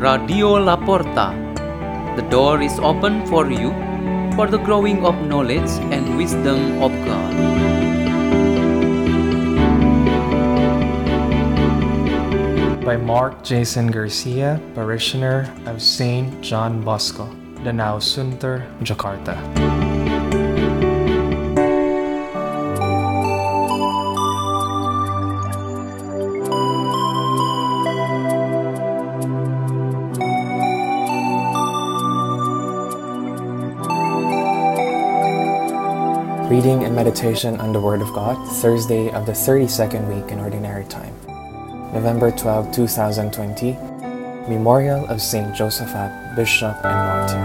Radio La Porta. The door is open for you for the growing of knowledge and wisdom of God. by Mark Jason Garcia, parishioner of St. John Bosco, Danau Sunter, Jakarta. Reading and meditation on the Word of God, Thursday of the 32nd week in Ordinary Time. November 12, 2020, Memorial of St. Josaphat, Bishop and Martyr.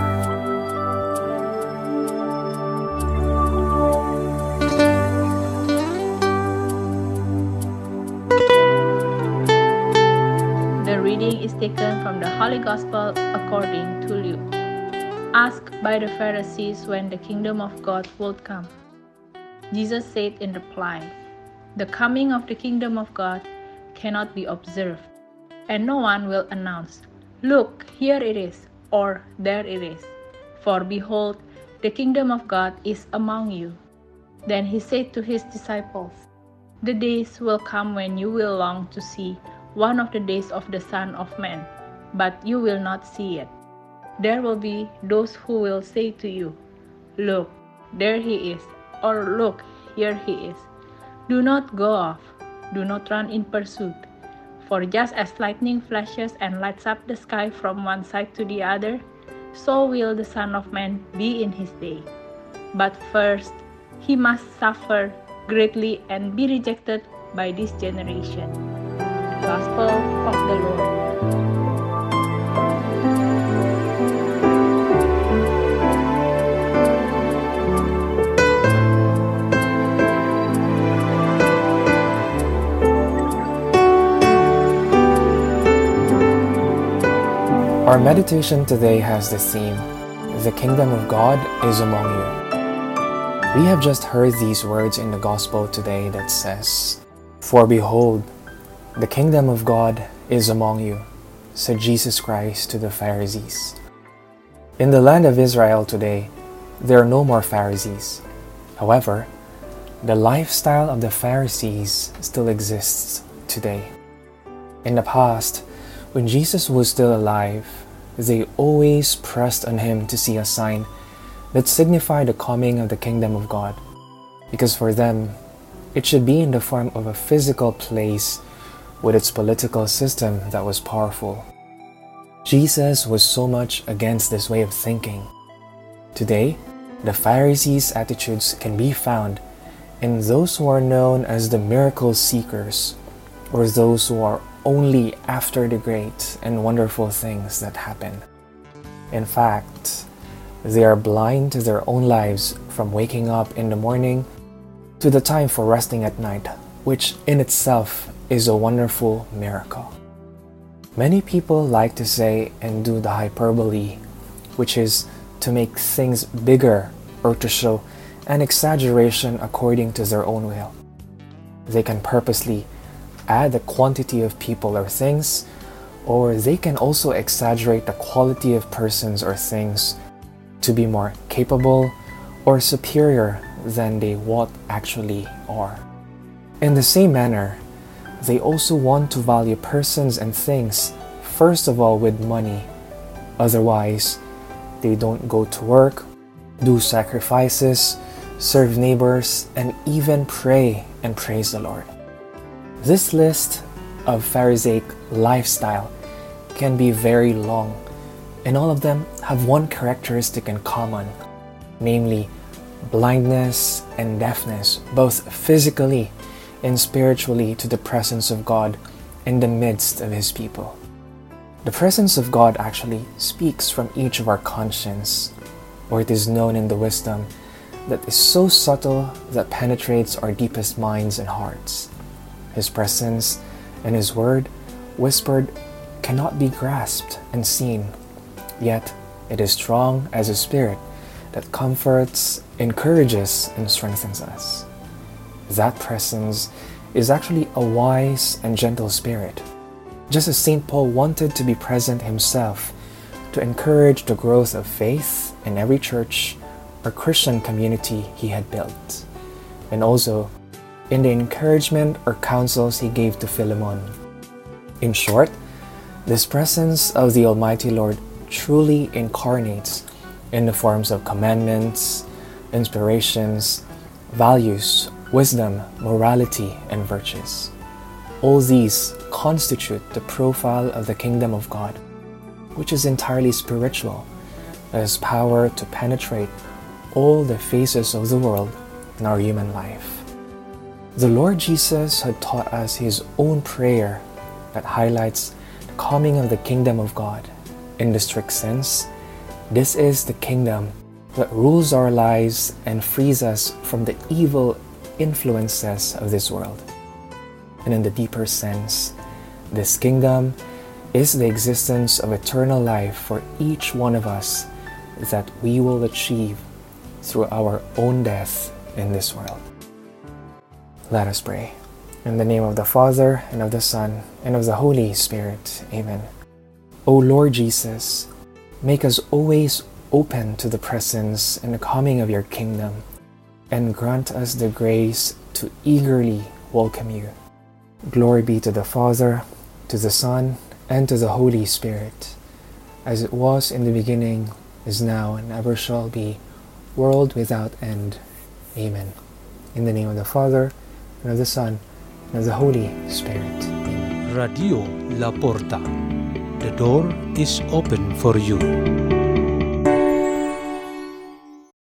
The reading is taken from the Holy Gospel according to Luke. Asked by the Pharisees when the kingdom of God would come. Jesus said in reply, The coming of the kingdom of God cannot be observed, and no one will announce, Look, here it is, or there it is. For behold, the kingdom of God is among you. Then he said to his disciples, The days will come when you will long to see one of the days of the Son of Man, but you will not see it. There will be those who will say to you, Look, there he is, or Look, here he is. Do not go off, do not run in pursuit. For just as lightning flashes and lights up the sky from one side to the other, so will the Son of Man be in his day. But first, he must suffer greatly and be rejected by this generation. Gospel of the Lord. Our meditation today has the theme The Kingdom of God is among you. We have just heard these words in the Gospel today that says, For behold, the kingdom of God is among you, said Jesus Christ to the Pharisees. In the land of Israel today, there are no more Pharisees. However, the lifestyle of the Pharisees still exists today. In the past, when Jesus was still alive, they always pressed on him to see a sign that signified the coming of the kingdom of God, because for them, it should be in the form of a physical place with its political system that was powerful. Jesus was so much against this way of thinking. Today, the Pharisees' attitudes can be found in those who are known as the miracle seekers, or those who are only after the great and wonderful things that happen. In fact, they are blind to their own lives from waking up in the morning to the time for resting at night, which in itself is a wonderful miracle. Many people like to say and do the hyperbole, which is to make things bigger or to show an exaggeration according to their own will. They can purposely add the quantity of people or things, or they can also exaggerate the quality of persons or things to be more capable or superior than they what actually are. In the same manner, they also want to value persons and things first of all with money. Otherwise, they don't go to work, do sacrifices, serve neighbors, and even pray and praise the Lord. This list of Pharisaic lifestyle can be very long, and all of them have one characteristic in common, namely blindness and deafness, both physically and spiritually, to the presence of God in the midst of His people. The presence of God actually speaks from each of our conscience, or it is known in the wisdom that is so subtle that penetrates our deepest minds and hearts. His presence and His word, whispered, cannot be grasped and seen, yet it is strong as a spirit that comforts, encourages, and strengthens us. That presence is actually a wise and gentle spirit. Just as St. Paul wanted to be present himself to encourage the growth of faith in every church or Christian community he had built, and also in the encouragement or counsels he gave to Philemon. In short, this presence of the Almighty Lord truly incarnates in the forms of commandments, inspirations, values, wisdom, morality, and virtues. All these constitute the profile of the kingdom of God, which is entirely spiritual, that has power to penetrate all the phases of the world in our human life. The Lord Jesus had taught us his own prayer that highlights the coming of the kingdom of God. In the strict sense, this is the kingdom that rules our lives and frees us from the evil influences of this world. And in the deeper sense, this kingdom is the existence of eternal life for each one of us that we will achieve through our own death in this world. Let us pray. In the name of the Father, and of the Son, and of the Holy Spirit. Amen. O Lord Jesus, make us always open to the presence and the coming of your kingdom, and grant us the grace to eagerly welcome you. Glory be to the Father, to the Son, and to the Holy Spirit, as it was in the beginning, is now, and ever shall be, world without end. Amen. In the name of the Father, and of the Son, and of the Holy Spirit. Radio La Porta. The door is open for you.